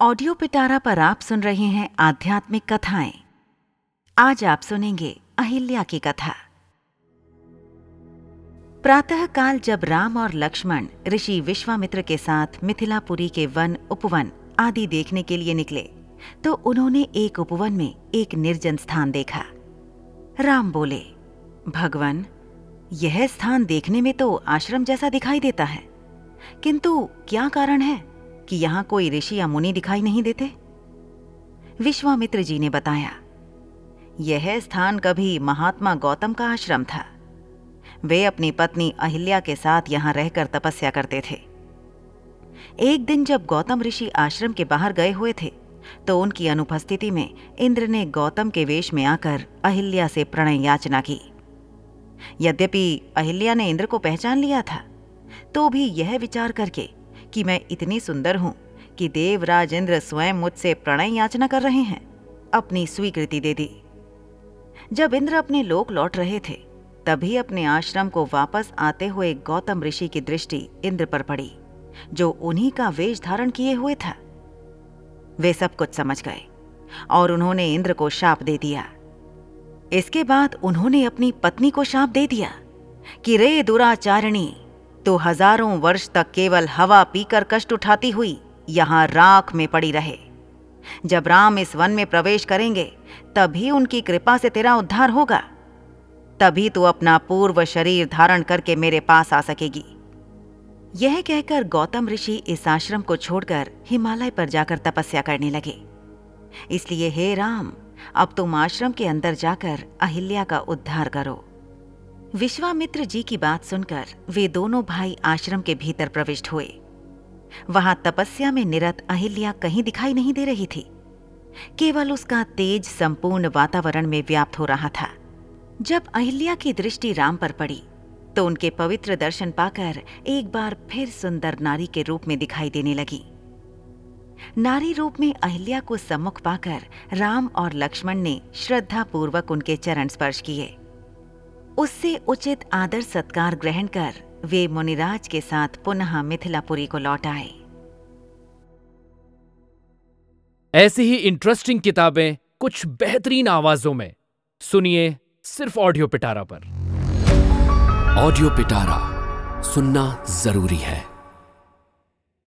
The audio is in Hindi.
ऑडियो पिटारा पर आप सुन रहे हैं आध्यात्मिक कथाएँ। आज आप सुनेंगे अहिल्या की कथा। प्रातः काल जब राम और लक्ष्मण, ऋषि विश्वामित्र के साथ मिथिलापुरी के वन, उपवन आदि देखने के लिए निकले तो उन्होंने एक उपवन में एक निर्जन स्थान देखा। राम बोले, भगवान, यह स्थान देखने में तो आश्रम जैसा दिखाई देता है। किंतु क्या कारण है? कि यहाँ कोई ऋषि या मुनि दिखाई नहीं देते? विश्वामित्र जी ने बताया, यह स्थान कभी महात्मा गौतम का आश्रम था। वे अपनी पत्नी अहिल्या के साथ यहाँ रहकर तपस्या करते थे। एक दिन जब गौतम ऋषि आश्रम के बाहर गए हुए थे तो उनकी अनुपस्थिति में इंद्र ने गौतम के वेश में आकर अहिल्या से प्रणय याचना की। यद्यपि अहिल्या ने इंद्र को पहचान लिया था तो भी यह विचार करके कि मैं इतनी सुंदर हूँ कि देवराज इंद्र स्वयं मुझसे प्रणय याचना कर रहे हैं। अपनी स्वीकृति दे दी। जब इंद्र अपने लोक लौट रहे थे, तभी अपने आश्रम को वापस आते हुए गौतम ऋषि की दृष्टि इंद्र पर पड़ी, जो उन्हीं का वेश धारण किए हुए था। वे सब कुछ समझ गए और उन्होंने इंद्र को शाप दे दिया। इसके बाद उन्होंने अपनी पत्नी को शाप दे दिया कि रे दुराचारिणी तो हज़ारों वर्ष तक केवल हवा पीकर कष्ट उठाती हुई यहाँ राख में पड़ी रहे। जब राम इस वन में प्रवेश करेंगे, तभी उनकी कृपा से तेरा उद्धार होगा। तभी तू अपना पूर्व शरीर धारण करके मेरे पास आ सकेगी। यह कहकर गौतम ऋषि इस आश्रम को छोड़कर हिमालय पर जाकर तपस्या करने लगे। इसलिए हे राम, अब तुम आश्रम के अंदर जाकर अहिल्या का उद्धार करो। विश्वामित्र जी की बात सुनकर वे दोनों भाई आश्रम के भीतर प्रविष्ट हुए। वहाँ तपस्या में निरत अहिल्या कहीं दिखाई नहीं दे रही थी। केवल उसका तेज, संपूर्ण वातावरण में व्याप्त हो रहा था। जब अहिल्या की दृष्टि राम पर पड़ी तो उनके पवित्र दर्शन पाकर एक बार फिर सुंदर नारी के रूप में दिखाई देने लगी। नारी रूप में अहिल्या को सम्मुख पाकर राम और लक्ष्मण ने श्रद्धापूर्वक उनके चरण स्पर्श किए। उससे उचित आदर सत्कार ग्रहण कर वे मुनिराज के साथ पुनः मिथिलापुरी को लौट आए। ऐसी ही इंटरेस्टिंग किताबें कुछ बेहतरीन आवाजों में। सुनिए सिर्फ़ ऑडियो पिटारा पर। ऑडियो पिटारा सुनना ज़रूरी है।